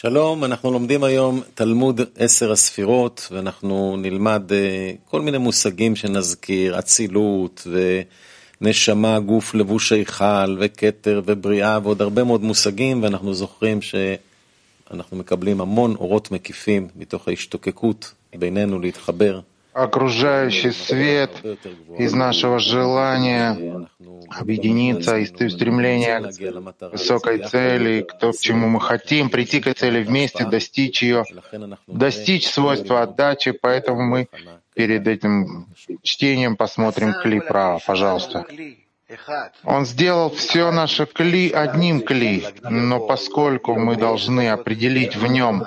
שלום, אנחנו לומדים היום תלמוד עשר הספירות, ואנחנו נלמד כל מיני מושגים שנזכיר, אצילות ונשמה, גוף, לבוש היכל, וכתר ובריאה, ועוד הרבה מאוד מושגים, ואנחנו זוכרים שאנחנו מקבלים המון אורות מקיפים מתוך ההשתוקקות בינינו להתחבר. Окружающий свет из нашего желания объединиться, из стремления к высокой цели, к тому, к чему мы хотим, прийти к цели вместе, достичь ее, достичь свойства отдачи. Поэтому мы перед этим чтением посмотрим клип права, пожалуйста. Он сделал все наше кли одним кли, но поскольку мы должны определить в нем,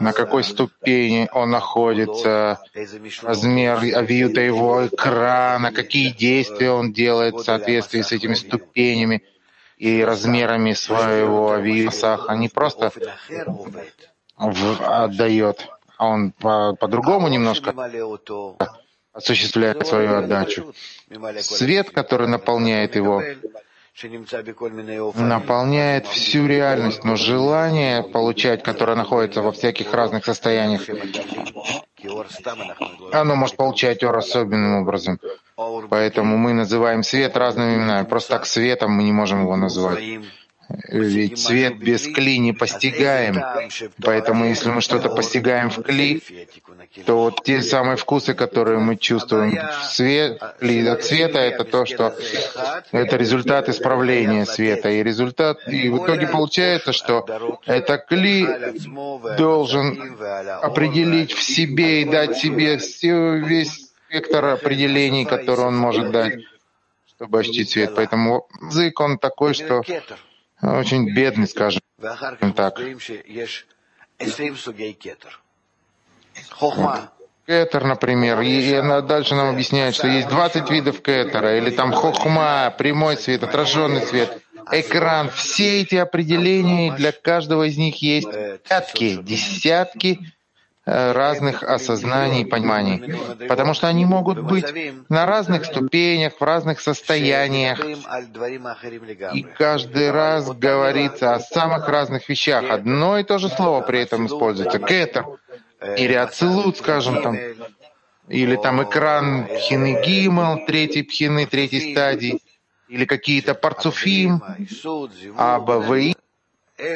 на какой ступени он находится, размер авиюта его экрана, какие действия он делает в соответствии с этими ступенями и размерами своего авиюсаха, не просто отдает, а он по-другому по немножко осуществляет свою отдачу. Свет, который наполняет его, наполняет всю реальность, но желание получать, которое находится во всяких разных состояниях, оно может получать ор особенным образом. Поэтому мы называем свет разными именами. Просто так светом мы не можем его назвать. Ведь свет без кли не постигаем. Поэтому если мы что-то постигаем в кли, то вот те самые вкусы, которые мы чувствуем в свет, кли от света, это то, что это результат исправления света. И результат, и в итоге получается, что это кли должен определить в себе и дать себе весь спектр определений, который он может дать, чтобы ощутить свет. Поэтому язык, он такой, что очень бедный, скажем так. Кетер, например, и она дальше нам объясняет, что есть 20 видов кетера, или там хохма, прямой свет, отраженный свет, экран. Все эти определения, для каждого из них есть десятки, десятки разных осознаний и пониманий, потому что они могут быть на разных ступенях, в разных состояниях, и каждый раз говорится о самых разных вещах. Одно и то же слово при этом используется. Кетер или ацелут, скажем там, или там экран пхины гимал, третьей пхины, третьей стадии, или какие-то парцуфим, абаваим,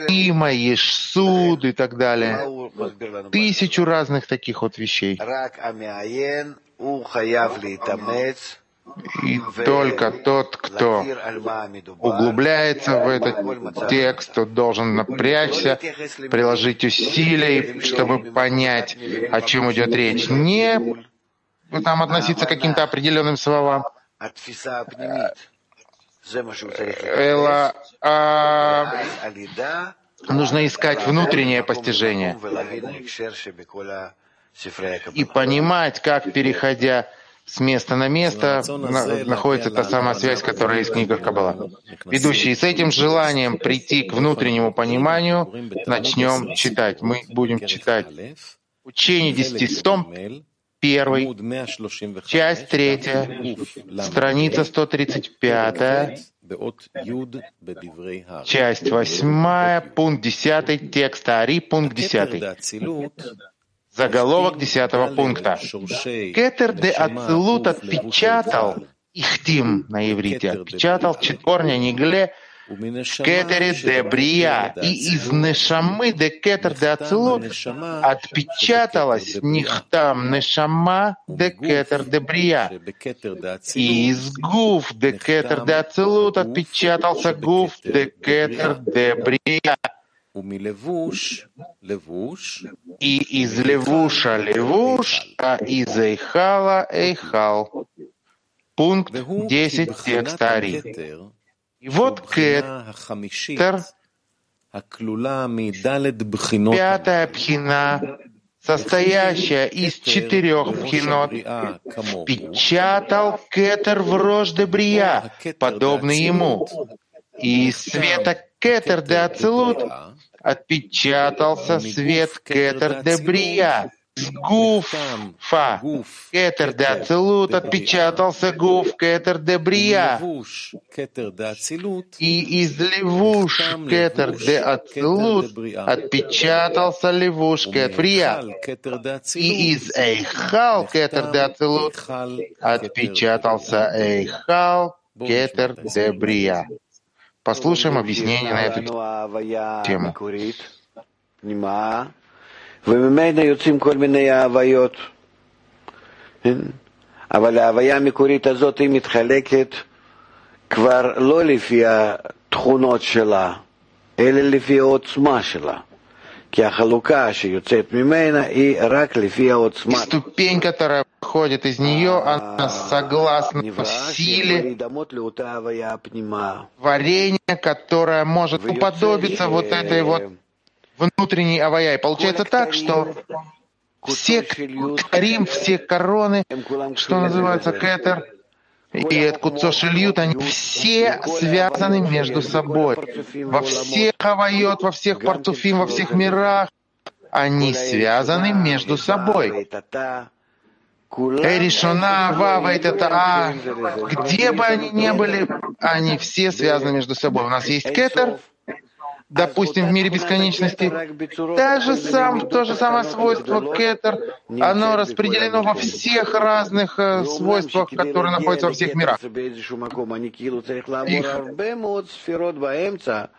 Има, Ешсуд и так далее. Тысячу разных таких вот вещей. И только тот, кто углубляется в этот текст, тот должен напрячься, приложить усилия, чтобы понять, о чем идет речь. Не там относиться к каким-то определенным словам, Эла, а, нужно искать внутреннее постижение и понимать, как, переходя с места на место, на, находится та самая связь, которая есть в книгах Каббала. Ведущий, с этим желанием прийти к внутреннему пониманию, начнем читать. Мы будем читать учение десяти стом, 1, часть третья. страница 135, часть восьмая пункт десятый текста Ари, пункт 10. Заголовок 10 пункта. Кетер де Ацилут отпечатал, ихтим на иврите, отпечатал. В негле Кетере де Брия и из Нешамы де Кетер де Ацилут отпечаталась Нихтам Нешама де Кетер де Брия. И из Гуф де Кетер де Ацилут отпечатался Гуф де Кетер де Брия. И из левуша левуш, а из эйхала эйхал. Пункт 10 текста Ари. И вот кетер, пятая пхина, состоящая из четырех пхинот, впечатал кетер в рожь брия, подобный ему. И из света кетер де ацелут отпечатался свет кетер де брия, гуфа. Кетер де Ацелут отпечатался гуф кетер де Брия. И из левуш кетер де Ацелут отпечатался левуш кетер Брия. И из Эйхал кетер де Ацелут отпечатался Эйхал кетер де Брия. Послушаем объяснение на эту тему. וממנה יוצאים כל מיני ההוויות. אבל ההוויה המקורית הזאת היא מתחלקת כבר לא לפי התכונות שלה, אלא לפי העוצמה שלה. כי החלוקה שיוצאת ממנה היא רק לפי העוצמה. Ступень, которая выходит из нее, она согласна силе варенья, которое может уподобиться вот этой вот внутренней авая. И получается так, что все карим, все короны, что называется кетер, и Куцо Шильют, они все связаны между собой. Во всех авайот, во всех партуфим, во всех мирах, они связаны между собой. Эришона, Вава, это А, где бы они ни были, они все связаны между собой. У нас есть кетер, допустим, в мире бесконечности, даже сам, то же самое свойство кетер, оно распределено во всех разных э, свойствах, которые находятся во всех мирах.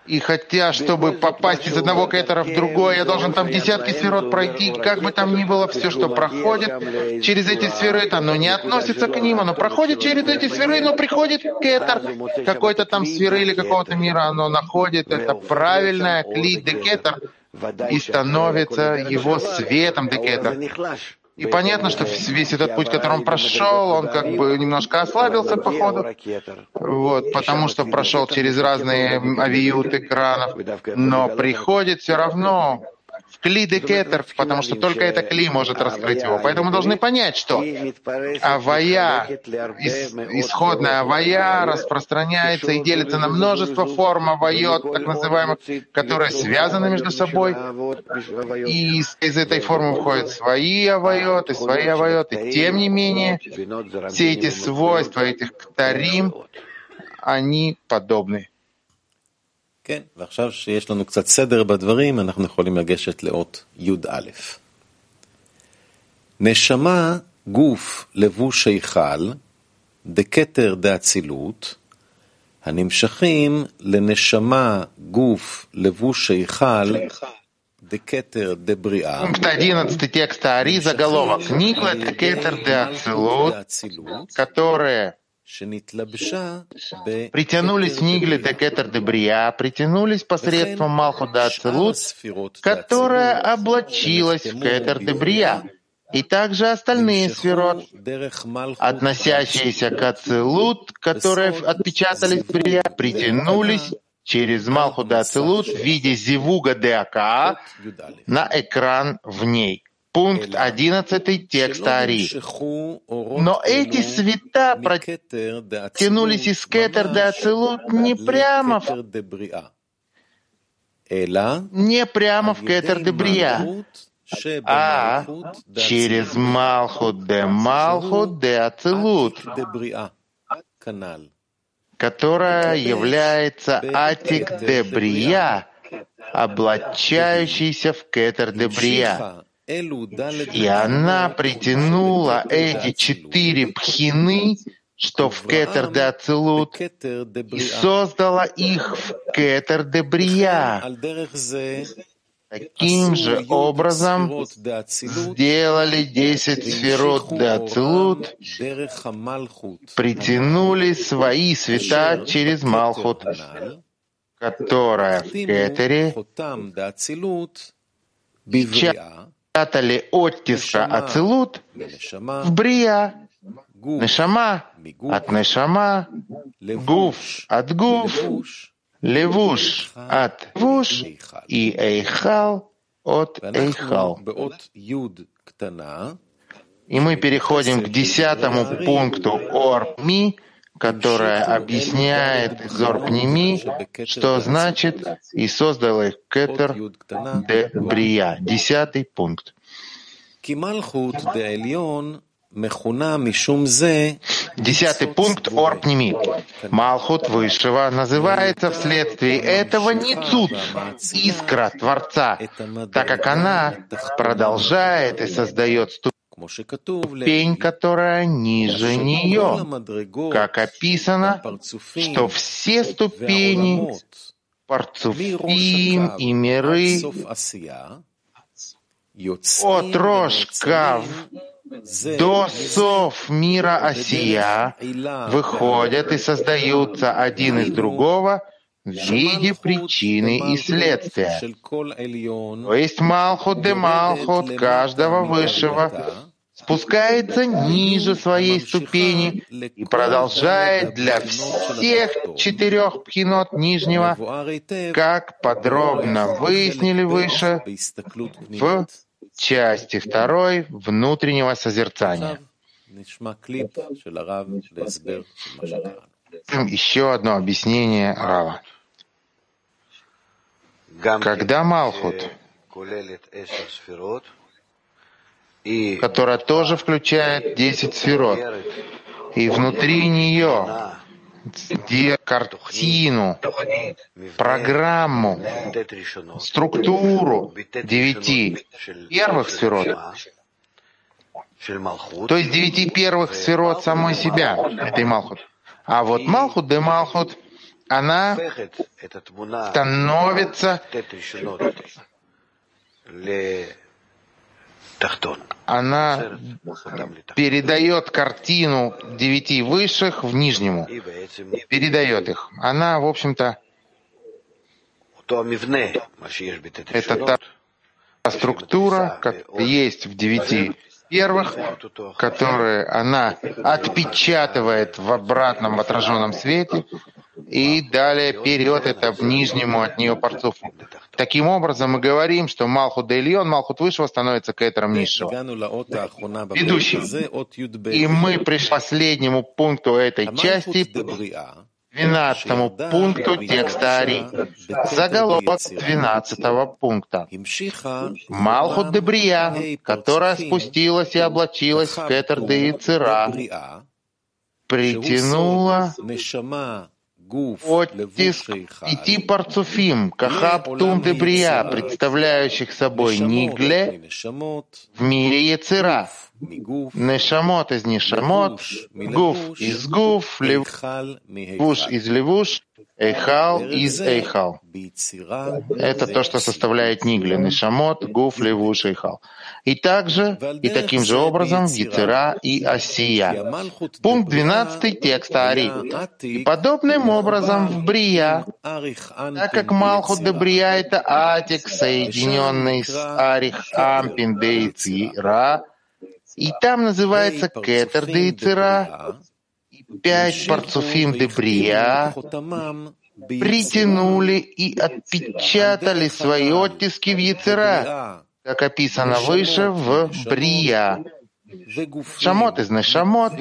И хотя, чтобы попасть из одного кетера в другой, я должен там десятки сферот пройти, как бы там ни было, все, что проходит через эти сферы, оно не относится к ним, оно проходит через эти сферы, но приходит кетер какой-то там сферы или какого-то мира, оно находит это правильно правильное кли декетер и становится его светом декетер. И понятно, что весь этот путь, который он прошел, он как бы немножко ослабился по ходу, вот, потому что прошел через разные авиют экранов, но приходит все равно кли декетер, потому что только это кли может раскрыть его. Поэтому мы должны понять, что авая, исходная авая распространяется и делится на множество форм авайот, так называемых, которые связаны между собой. И из, из этой формы входят свои авайот и свои авайот. И тем не менее, все эти свойства этих ктарим, они подобны. כן, ועכשיו שיש לנו קצת סדר בדברים, אנחנו יכולים לגשת לאות י"א. נשמה, גוף, לבוש היכל, דקטר דאצילות, הנמשכים לנשמה, גוף, לבוש היכל, דקטר דבריאה. Пункт 11 текста Ари, заголовок. Никла Декетер де Ацилут, которые притянулись Нигли де Кетер де Брия, притянулись посредством Малхуда Ацелут, которая облачилась в Кетер де Брия, и также остальные сферот, относящиеся к Ацелут, которые отпечатались в Брия, притянулись через Малхуда Ацелут в виде Зивуга де Ака на экран в ней. Пункт 11 текста Ари. Но эти света протянулись из Кетер де Ацелут не прямо в не прямо в Кетер де Брия, а через Малхут де Малхут де Ацелут, которая является Атик де Брия, облачающийся в Кетер де Брия. И она притянула эти четыре пхины, что в Кетер де Ацелут, и создала их в Кетер де Брия. Таким же образом сделали десять сферот де Ацелут, притянули свои света через Малхут, которая в Кетере спрятали оттиска Ацилут в Брия, Нешама от Нешама, Гуф от Гуф, Левуш. От Вуш и Эйхал от Эйхал. И мы переходим к десятому пункту Орми, которая объясняет Зорпними, что значит «и создал их Кетер де Брия». Десятый пункт. Десятый пункт Орпними. Малхут Высшего называется вследствие этого Ницут, искра Творца, так как она продолжает и создает ступень, которая ниже нее, как описано, что все ступени, парцуфим и миры от Рошкав до сов мира Осия выходят и создаются один из другого виде причины и следствия. То есть Малхут де Малхут каждого высшего спускается ниже своей ступени и продолжает для всех четырех пхинот нижнего, как подробно выяснили выше, в части второй внутреннего созерцания. Еще одно объяснение Рава. Когда Малхут, которая тоже включает 10 сферот, и внутри нее картину, программу, структуру девяти первых сферот, то есть девяти первых сферот самой себя, этой Малхут. А вот Малхут де Малхут, она становится она передает картину девяти высших в нижнему, передает их. Она, в общем-то, это та структура, как есть в девяти первых, которые она отпечатывает в обратном в отраженном свете и далее перед это в нижнему от нее парцуфу. Таким образом, мы говорим, что Малхут Дейлион, Малхут Высшего становится Кетером Низшего. Ведущий. И мы пришли к последнему пункту этой части, 12 пункту текста Ари. Заголовок 12 пункта. Малхут Дебрия, которая спустилась и облачилась в Кетер де Ицера, притянула Оттиск пяти парцуфим, кахаб тум дебрия, представляющих собой нигле в мире Яцера, нешамот из нешамот, гуф из гуф, левуш из левуш, Эйхал из Эйхал. Это то, что составляет Нигли, Нишамот, Гуф, Левуш, Эйхал. И также, и таким же образом, Яцера и Осия. Пункт 12 текста Ари. И подобным образом в Брия, так как Малхут де Брия — это Атик, соединенный с Арих Ампин де Ицира, и там называется Кетер де Ицира, пять парцуфим де Брия притянули и отпечатали свои оттиски в Яцера, как описано выше в Брия. Шамот из Нешамот,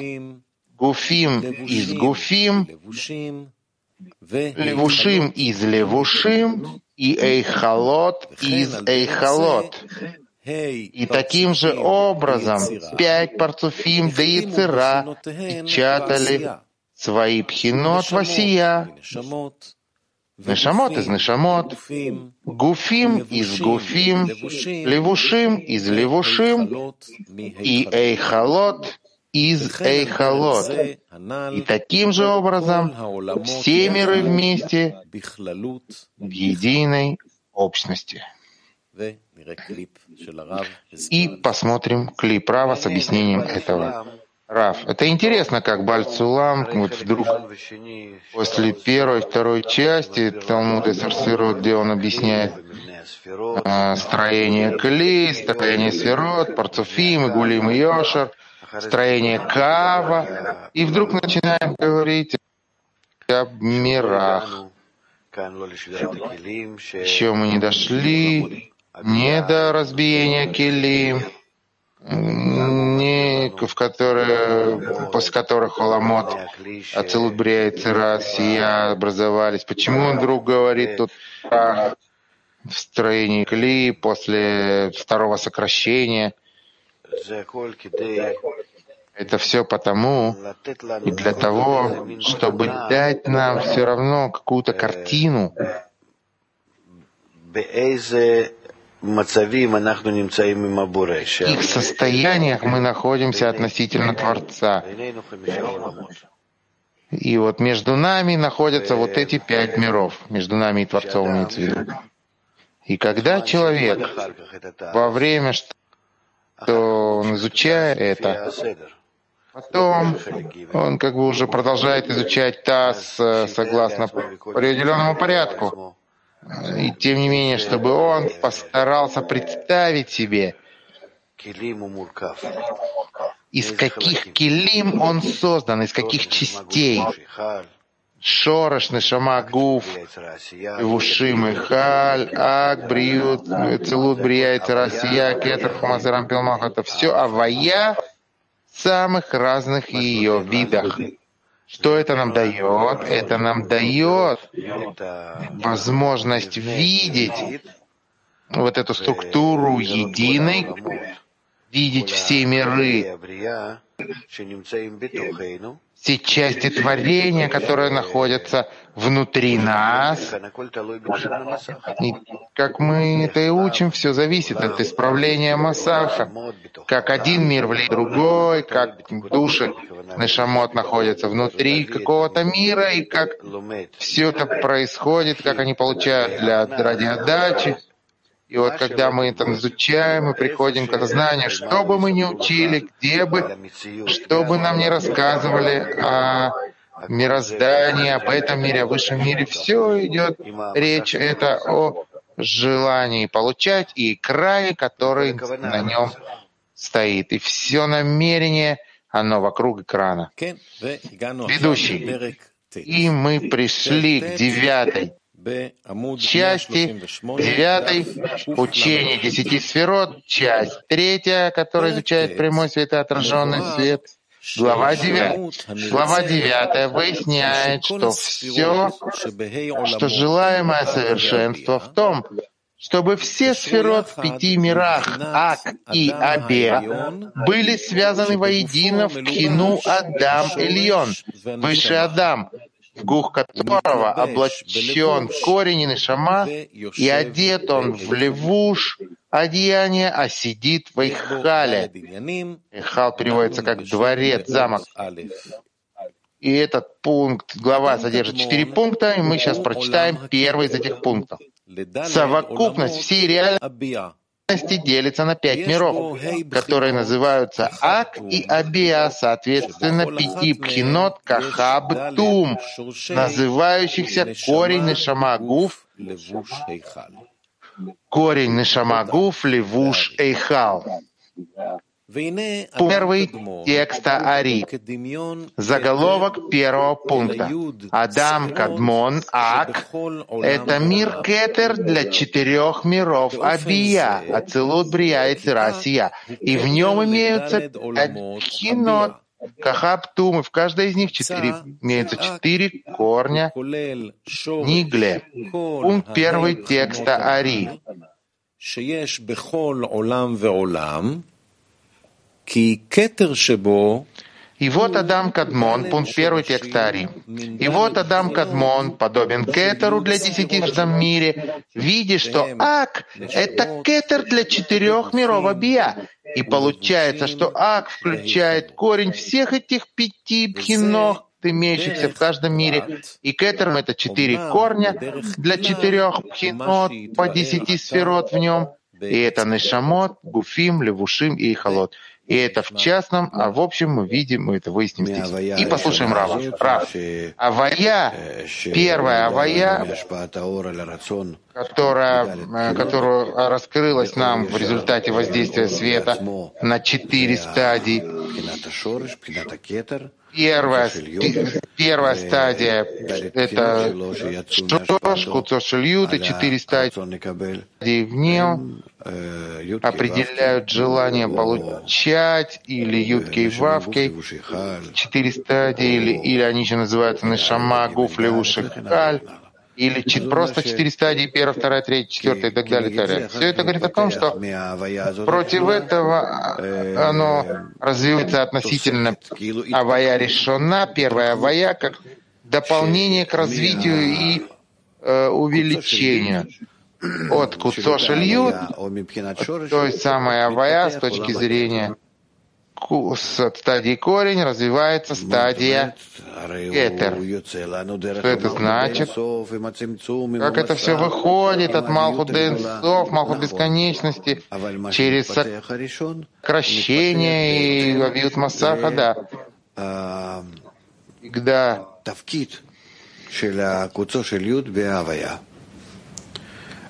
Гуфим из Гуфим, Левушим. Из Левушим. И Эйхалот из Эйхалот. И таким же образом пять парцуфим да яцера печатали свои пхинот васия, Нешамот из Нешамот, Гуфим из Гуфим, Левушим из Левушим и Эйхалот из Эйхалот. И таким же образом все миры вместе в единой общности. И посмотрим клип Рава с объяснением этого. Рав, это интересно, как Бальцулам вот вдруг после первой, второй части Талмуда Сарсирот, где он объясняет э, строение Кли, строение Сферот, Парцуфим, Гулим и Йошер, строение Кава, и вдруг начинаем говорить об мирах. Еще мы не дошли не до разбиения кили, не в которые, после которых Холамот, Ацелут Брия и Цира, Сия образовались. Почему он вдруг говорит тут о строении кли после второго сокращения? Это все потому и для того, чтобы дать нам все равно какую-то картину, в каких состояниях мы находимся относительно Творца. И вот между нами находятся вот эти пять миров, между нами и Творцом имеется. И когда человек во время, что он изучает это, потом он как бы уже продолжает изучать ТАСС э, согласно определенному порядку. И тем не менее, чтобы он постарался представить себе, из каких килим он создан, из каких частей. Шорош, Нешама, Гуф, Вушим, Халь, Ак, Бриют, Целут, Брия, Россия, Кетер, Хамазарам, Пилмах. Это все авая в самых разных ее видах. Что это нам дает? Это нам дает возможность видеть вот эту структуру единой, видеть все миры, все части творения, которые находятся внутри нас. И как мы это и учим, все зависит от исправления Масаха. Как один мир влияет другой, как души Нешамот находятся внутри какого-то мира, и как все это происходит, как они получают для ради отдачи. И вот когда мы это изучаем, мы приходим к осознанию, что бы мы ни учили, где бы, что бы нам ни рассказывали о мироздании, об этом мире, о высшем мире, все идет речь это о желании получать и крае, который на нем стоит. И все намерение, оно вокруг экрана. Ведущий. И мы пришли к девятой части девятой учения десяти сферот, часть третья, которая изучает прямой свет и отраженный свет. Глава 9. Глава 9 выясняет, что все, что желаемое совершенство в том, чтобы все сферот в пяти мирах, Ак и Абе, были связаны воедино в Кину Адам Эльон, Высший Адам, в гух которого облачен корень и нишама, и одет он в левуш одеяние, а сидит в Ихале. Ихал переводится как дворец, замок. И этот пункт, глава содержит четыре пункта, и мы сейчас прочитаем первый из этих пунктов. Совокупность всей реальности делится на пять миров, которые называются Ак и Абиа, соответственно, пяти пхинот Кахаб Тум, называющихся корень Нешамагуф, корень Нешамагуф, Левуш Эйхал. Первый текста Ари. Заголовок первого пункта. Адам Кадмон Ак — это мир Кетер для четырех миров Абия, Ацелут, Брия и Цирасия. И в нем имеются кинот, Кахаптум, и в каждой из них четыре, имеются четыре корня Нигле. Пункт первый текста Ари. И вот Адам Кадмон, пункт первый текста. И вот Адам Кадмон подобен Кетеру для десяти в этом мире, видя, что Ак — это Кетер для четырех миров Абия. И получается, что Ак включает корень всех этих пяти пхинов, имеющихся в каждом мире. И Кетерм — это четыре корня для четырех пхинот по десяти сферот в нем. И это Нешамот, Гуфим, Левушим и Ихалот. И это в частном, а в общем мы видим, мы это выясним здесь. И послушаем Рава. Рав. Авая, первая авая, которая, э, которая раскрылась нам в результате воздействия света на четыре стадии. Первая, первая стадия — это шош, куцошельют, и четыре стадии. В нем определяют желание получать или юткой вавкой, четыре стадии, или, или они еще называются нешама, гуф, левуши, халь, или просто четыре стадии, первая, вторая, третья, четвертая и так далее, и так далее. Все это говорит о том, что против этого оно развивается относительно авая решена, первая авая, как дополнение к развитию и э, увеличению от льют, то есть самая авая с точки зрения стадии корень развивается стадия кетер. Что это значит? Как это все выходит от Малху Денсов, Малху Бесконечности, через сокращение и Авиют Масаха, да. Когда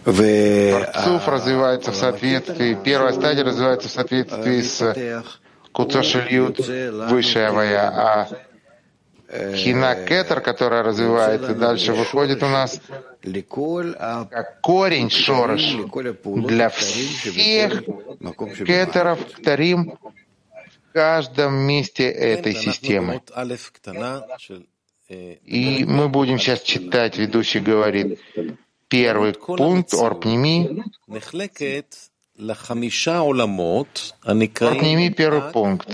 Парцуф развивается в соответствии, первая стадия развивается в соответствии с Куцошильют высшая авая, а Хина Кетер, которая развивается дальше, выходит у нас как корень шорош для всех кетеров, тарим в каждом месте этой системы. И мы будем сейчас читать, ведущий говорит, первый пункт Орпними Подними первый пункт.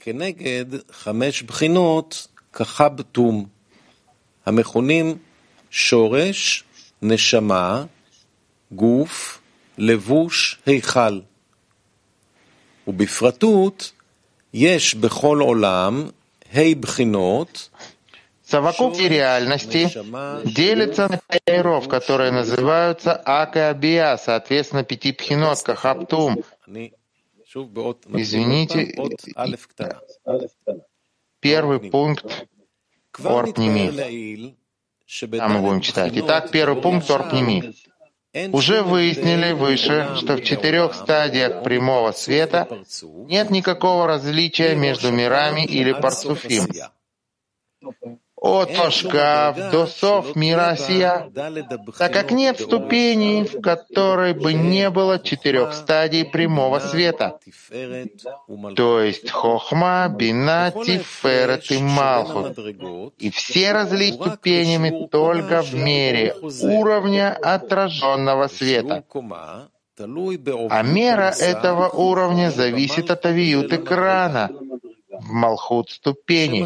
כנגד חמש בחינות כחבטום, המכונים שורש, נשמה, גוף, לבוש, היכל. ובפרטות, יש בכל עולם ה' בחינות Совокупность реальности делится на пять которые называются Ак и Абия, соответственно, пяти пхинот, Кахаптум. Извините, первый пункт Орпними. Там мы будем читать. Итак, первый пункт Орпними. Уже выяснили выше, что в четырех стадиях прямого света нет никакого различия между мирами или парцуфим от Пашкав до Сов мира сия, так как нет ступени, в которой бы не было четырех стадий прямого света, то есть Хохма, Бина, Тиферет и Малхут. И все разлить ступенями только в мере уровня отраженного света. А мера этого уровня зависит от авиют экрана, Малхут ступени.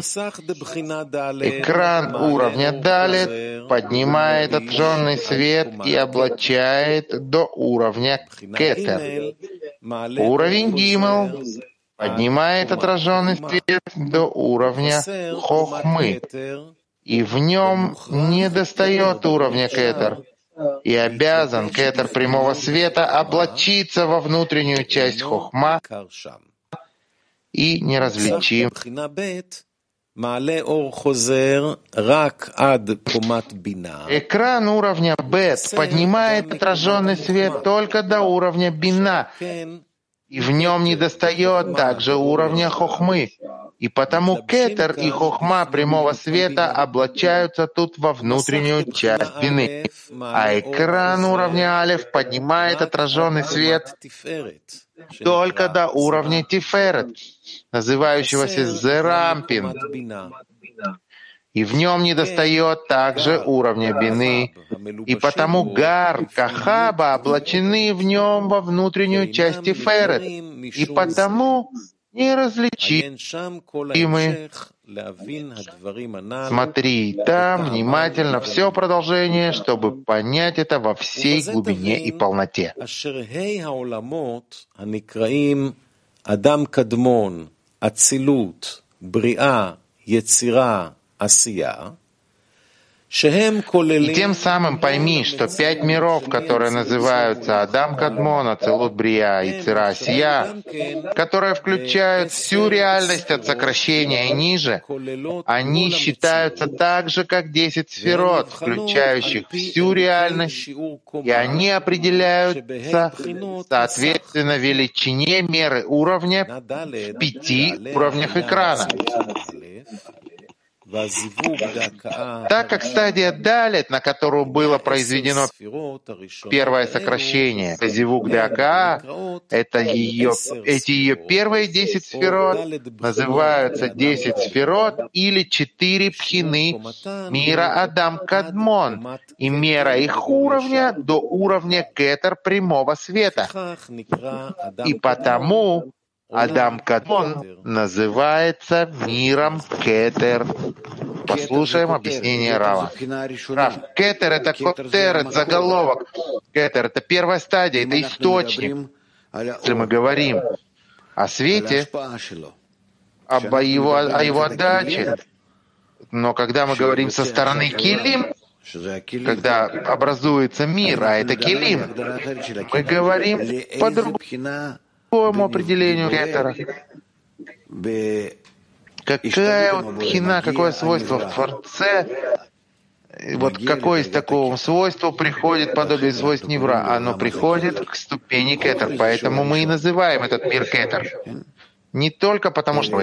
Экран уровня Далит поднимает отжженный свет и облачает до уровня Кетер. Уровень Гимел поднимает отраженный свет до уровня Хохмы, и в нем не достает уровня Кетер, и обязан Кетер прямого света облачиться во внутреннюю часть Хохма, и неразличим. Экран уровня Бет поднимает отраженный свет только до уровня Бина, и в нем не достает также уровня Хохмы. И потому кетер и хохма прямого света облачаются тут во внутреннюю часть бины, а экран уровня алев поднимает отраженный свет только до уровня тиферет, называющегося зерампин, и в нем не достает также уровня бины, и потому гар, кахаба облачены в нем во внутреннюю часть тиферет, и потому неразличимы. Смотри там внимательно все продолжение, чтобы понять это во всей глубине и полноте. Адам Кадмон, Ацилут, Бриа, Яцира, Асия — и тем самым пойми, что пять миров, которые называются Адам Кадмон, Ацелут Брия и Цирасия, которые включают всю реальность от сокращения и ниже, они считаются так же, как десять сферот, включающих всю реальность, и они определяются соответственно величине меры уровня в пяти уровнях экрана. Так как стадия Далит, на которую было произведено первое сокращение, Зивук Дака, это ее, эти ее первые десять сферот называются десять сферот или четыре пхины мира Адам Кадмон и мера их уровня до уровня кетер прямого света. И потому Адам Кадмон называется миром Кетер. Послушаем объяснение Рава. Рав, Кетер — это котер, это заголовок. Кетер — это первая стадия, это источник. Если мы говорим о свете, об его, о его отдаче, но когда мы говорим со стороны Килим, когда образуется мир, а это Килим, мы говорим по-другому какому определению кетера? Какая вот хина, какое свойство в Творце, вот какое из такого свойства приходит подобие свойств Невра? Оно приходит к ступени кетер, поэтому мы и называем этот мир кетер. Не только потому, что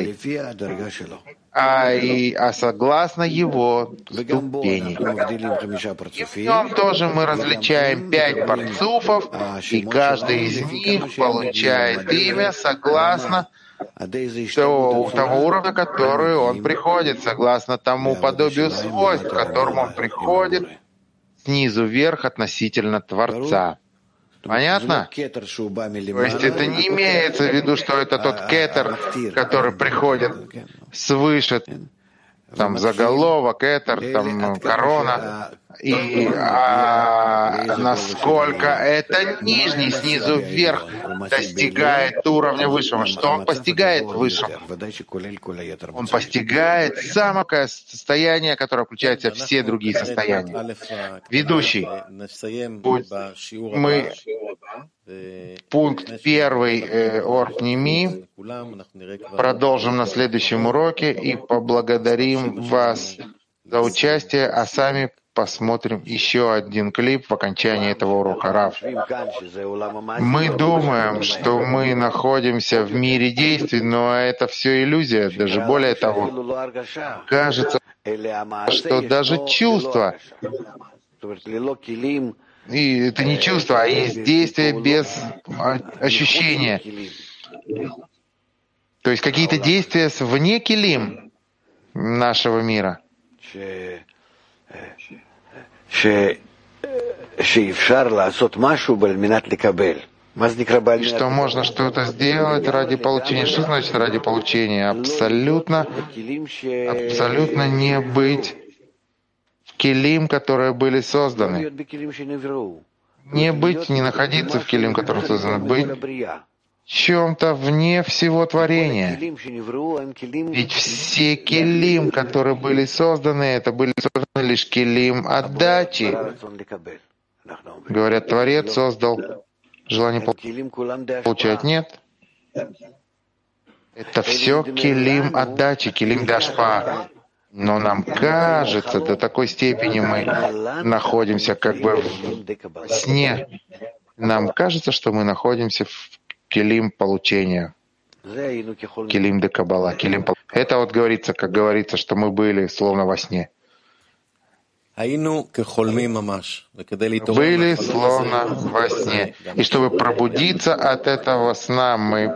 а, и, а согласно его ступени. И в нем тоже мы различаем пять парцуфов, и каждый из них получает имя согласно того, того уровня, который он приходит, согласно тому подобию свойств, к которому он приходит снизу вверх относительно Творца. Понятно? То есть это не имеется в виду, что это тот кетер, который приходит свыше, там заголовок, этер, там корона, и а, насколько это нижний снизу вверх достигает уровня высшего. Что он постигает высшего? Он постигает самое состояние, которое включает в себя все другие состояния. Ведущий, мы пункт первый э, Орпними продолжим на следующем уроке и поблагодарим вас за участие, а сами посмотрим еще один клип в окончании этого урока. Рав. Мы думаем, что мы находимся в мире действий, но это все иллюзия. Даже более того, кажется, что даже чувства, и это не чувство, а есть действие без ощущения. То есть какие-то действия вне килим нашего мира что можно что-то сделать ради получения. Что значит ради получения? Абсолютно, абсолютно не быть в келим, которые были созданы. Не быть, не находиться в келим, которые созданы. Быть чем-то вне всего творения. Ведь все келим, которые были созданы, это были созданы лишь келим отдачи. Говорят, Творец создал желание получать. Нет. Это все келим отдачи, келим дашпа. Но нам кажется, до такой степени мы находимся как бы в сне. Нам кажется, что мы находимся в килим получения, килим де кабала, килим. Это вот говорится, как говорится, что мы были словно во сне. Были словно во сне. И чтобы пробудиться от этого сна, мы